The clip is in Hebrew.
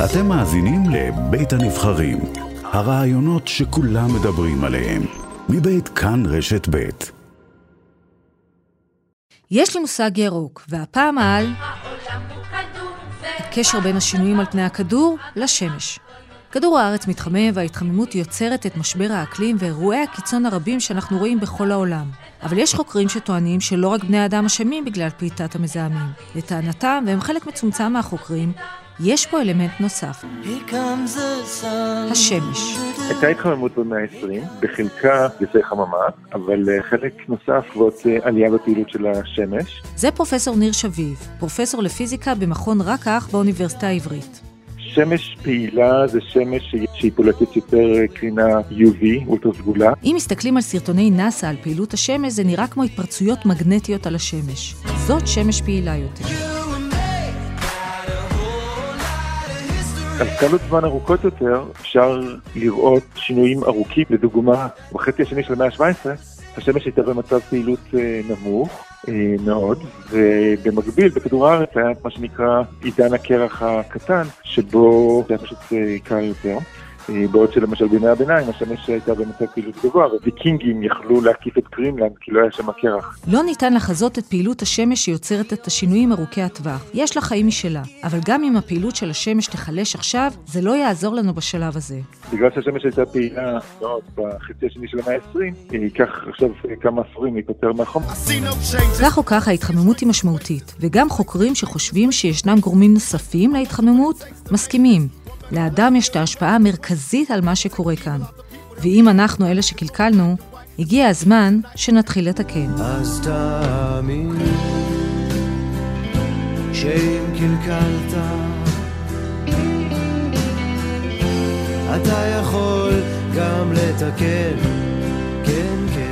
אתם מאזינים לבית הנבחרים, הרעיונות שכולם מדברים עליהם, מבית כאן רשת בית. יש לי מושג ירוק, והפעם על הקשר בין השינויים על פני הכדור לשמש. כדור הארץ מתחמם וההתחממות יוצרת את משבר האקלים ואירועי הקיצון הרבים שאנחנו רואים בכל העולם. אבל יש חוקרים שטוענים שלא רק בני אדם אשמים בגלל פליטת המזהמים. לטענתם, והם חלק מצומצם מהחוקרים, יש פה אלמנט נוסף, השמש. הייתה התחממות במאה ה-20, בחלקה גזי חממה, אבל אה, חלק נוסף ועוד אה, עלייה בפעילות של השמש. זה פרופסור ניר שביב, פרופסור לפיזיקה במכון רק"ח באוניברסיטה העברית. שמש פעילה זה שמש שהיא פולטת יותר אה, קרינה UV, אולטרה סגולה. אם מסתכלים על סרטוני נאס"א על פעילות השמש, זה נראה כמו התפרצויות מגנטיות על השמש. זאת שמש פעילה יותר. סקלות זמן ארוכות יותר אפשר לראות שינויים ארוכים, לדוגמה, בחצי השני של המאה ה-17 השמש הייתה במצב פעילות אה, נמוך אה, מאוד, ובמקביל בכדור הארץ היה מה שנקרא עידן הקרח הקטן, שבו זה היה פשוט אה, קל יותר. אה, בעוד שלמשל בימי הביניים השמש הייתה במצב פעילות גבוה, וויקינגים יכלו להקיף את קרימלנד כי לא היה שם קרח. לא ניתן לחזות את פעילות השמש שיוצרת את השינויים ארוכי הטווח. יש לה חיים משלה, אבל גם אם הפעילות של השמש תיחלש עכשיו, זה לא יעזור לנו בשלב הזה. בגלל שהשמש הייתה פעילה מאוד בחצי השני של המאה ה-20, ייקח עכשיו כמה עשורים להיפטר מהחום. כך או כך ההתחממות היא משמעותית, וגם חוקרים שחושבים שישנם גורמים נוספים להתחממות, מסכימים. לאדם יש את ההשפעה המרכזית על מה שקורה כאן. ואם אנחנו אלה שקלקלנו, הגיע הזמן שנתחיל לתקן. אז תאמין שאם קלקלת, אתה יכול גם לתקן, כן, כן.